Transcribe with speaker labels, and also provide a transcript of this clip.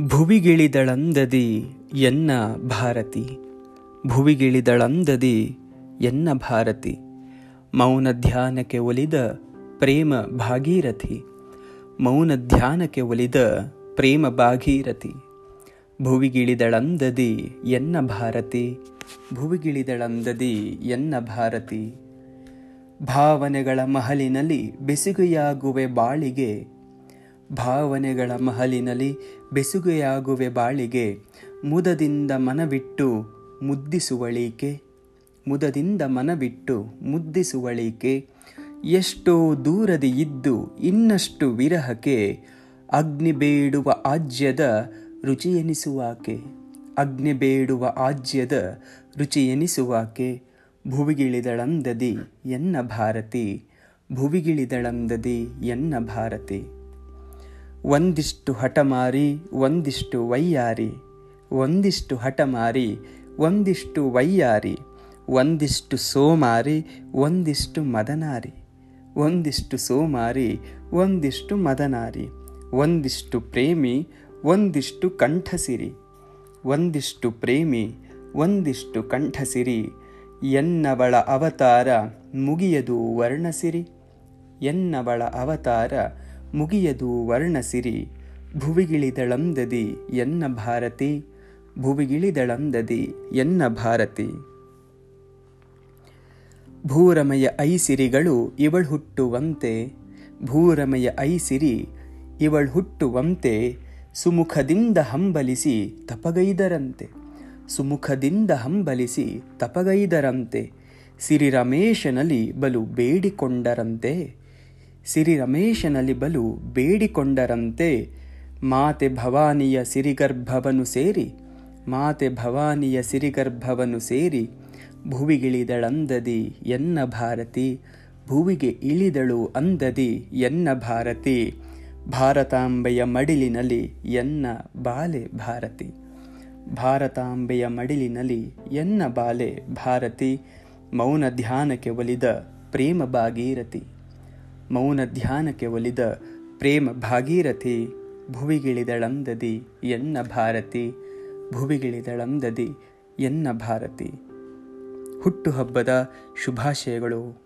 Speaker 1: ಭುವಿಗಿಳಿದಳಂದದಿ ಎನ್ನ ಭಾರತಿ? ಭುವಿಗಿಳಿದಳಂದದಿ ಎನ್ನ ಭಾರತಿ? ಮೌನ ಧ್ಯಾನಕ್ಕೆ ಒಲಿದ ಪ್ರೇಮ ಭಾಗೀರಥಿ? ಮೌನ ಧ್ಯಾನಕ್ಕೆ ಒಲಿದ ಪ್ರೇಮ ಭಾಗೀರಥಿ? ಭುವಿಗಿಳಿದಳಂದದಿ ಎನ್ನ ಭಾರತಿ? ಭುವಿಗಿಳಿದಳಂದದಿ ಎನ್ನ ಭಾರತಿ? ಭಾವನೆಗಳ ಮಹಲಿನಲ್ಲಿ ಬೆಸುಗೆಯಾಗುವೆ ಬಾಳಿಗೆ ಭಾವನೆಗಳ ಮಹಲಿನಲ್ಲಿ ಬೆಸುಗೆಯಾಗುವೆ ಬಾಳಿಗೆ, ಮುದದಿಂದ ಮನವಿಟ್ಟು ಮುದ್ದಿಸುವಳೀಕೆ, ಮುದದಿಂದ ಮನವಿಟ್ಟು ಮುದ್ದಿಸುವಳೀಕೆ, ಎಷ್ಟೋ ದೂರದಿ ಇದ್ದು ಇನ್ನಷ್ಟು ವಿರಹಕ್ಕೆ ಅಗ್ನಿ ಬೇಡುವ ಆಜ್ಯದ ರುಚಿ ಎನಿಸುವಾಕೆ ಅಗ್ನಿ ಬೇಡುವ ಆಜ್ಯದ ರುಚಿ ಎನಿಸುವಾಕೆ ಭುವಿಗಿಳಿದಳಂದದಿ ಎನ್ನ ಭಾರತಿ, ಭುವಿಗಿಳಿದಳಂದದಿ ಎನ್ನ ಭಾರತಿ. ಒಂದಿಷ್ಟು ಹಠಮಾರಿ ಒಂದಿಷ್ಟು ವೈಯಾರಿ. ಒಂದಿಷ್ಟು ಹಠಮಾರಿ ಒಂದಿಷ್ಟು ವೈಯಾರಿ. ಒಂದಿಷ್ಟು ಸೋಮಾರಿ ಒಂದಿಷ್ಟು ಮದನಾರಿ. ಒಂದಿಷ್ಟು ಸೋಮಾರಿ ಒಂದಿಷ್ಟು ಮದನಾರಿ. ಒಂದಿಷ್ಟು ಪ್ರೇಮಿ, ಒಂದಿಷ್ಟು ಕಂಠಸಿರಿ. ಒಂದಿಷ್ಟು ಪ್ರೇಮಿ, ಒಂದಿಷ್ಟು ಕಂಠಸಿರಿ. ಎನ್ನವಳ ಅವತಾರ ಮುಗಿಯದು ವರ್ಣಸಿರಿ. ಎನ್ನವಳ ಅವತಾರ ಮುಗಿಯದು ವರ್ಣಸಿರಿ ಭುವಿಗಿಳಿದಳಂದದಿ ಎನ್ನ ಭಾರತಿ, ಭುವಿಗಿಳಿದಳಂದದಿ ಎನ್ನ ಭಾರತಿ. ಭೂರಮಯ ಐಸಿರಿಗಳು ಇವಳು ಹುಟ್ಟುವಂತೆ, ಭೂರಮಯ ಐಸಿರಿ ಇವಳು ಹುಟ್ಟುವಂತೆ, ಸುಮುಖದಿಂದ ಹಂಬಲಿಸಿ ತಪಗೈದರಂತೆ, ಸುಮುಖದಿಂದ ಹಂಬಲಿಸಿ ತಪಗೈದರಂತೆ, ಸಿರಿ ರಮೇಶನಲ್ಲಿ ಬಲು ಬೇಡಿಕೊಂಡರಂತೆ. ಸಿರಿ ರಮೇಶನಲ್ಲಿ ಬಲು ಬೇಡಿಕೊಂಡರಂತೆ, ಮಾತೆ ಭವಾನಿಯ ಸಿರಿಗರ್ಭವನ್ನು ಸೇರಿ, ಮಾತೆ ಭವಾನಿಯ ಸಿರಿಗರ್ಭವನ್ನು ಸೇರಿ, ಭುವಿಗಿಳಿದಳಂದದಿ ಎನ್ನ ಭಾರತಿ, ಭುವಿಗೆ ಇಳಿದಳು ಅಂದದಿ ಎನ್ನ ಭಾರತಿ, ಭಾರತಾಂಬೆಯ ಮಡಿಲಿನಲ್ಲಿ ಎನ್ನ ಬಾಲೆ ಭಾರತಿ, ಭಾರತಾಂಬೆಯ ಮಡಿಲಿನಲ್ಲಿ ಎನ್ನ ಬಾಲೆ ಭಾರತಿ, ಮೌನ ಧ್ಯಾನಕ್ಕೆ ಒಲಿದ ಪ್ರೇಮ ಭಾಗೀರಥಿ. ಮೌನ ಧ್ಯಾನಕ್ಕೆ ಒಲಿದ ಪ್ರೇಮ ಭಾಗೀರಥಿ ಭುವಿಗಿಳಿದಳಂದದಿ ಎನ್ನ ಭಾರತಿ ಭುವಿಗಿಳಿದಳಂದದಿ ಎನ್ನ ಭಾರತಿ. ಹುಟ್ಟುಹಬ್ಬದ ಶುಭಾಶಯಗಳು.